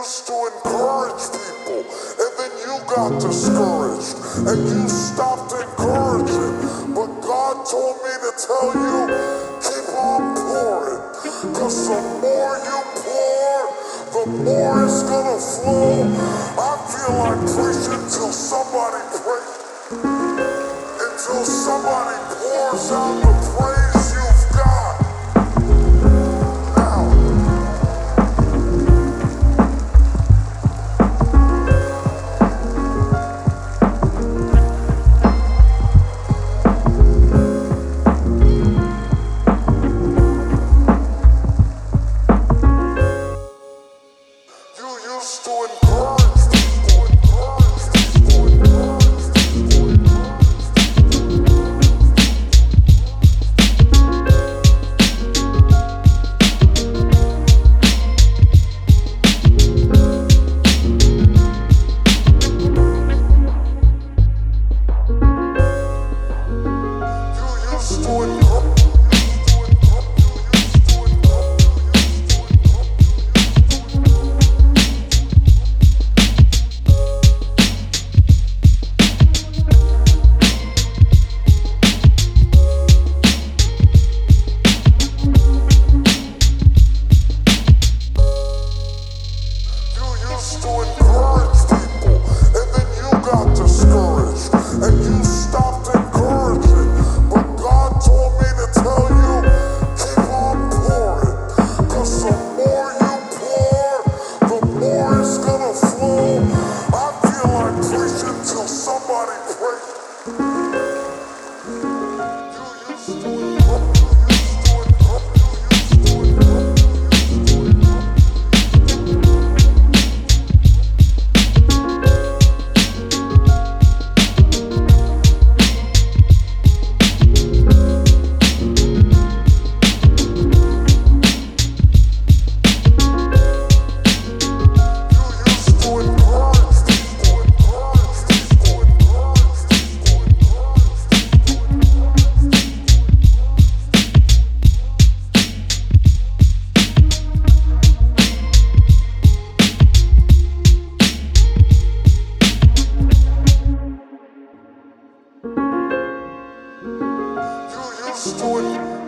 used to encourage people, and then you got discouraged, and you stopped encouraging. But God told me to tell you, keep on pouring, because the more you pour, the more it's gonna flow. I feel like preaching till somebody pray, until somebody pours out the praise Christ. Story.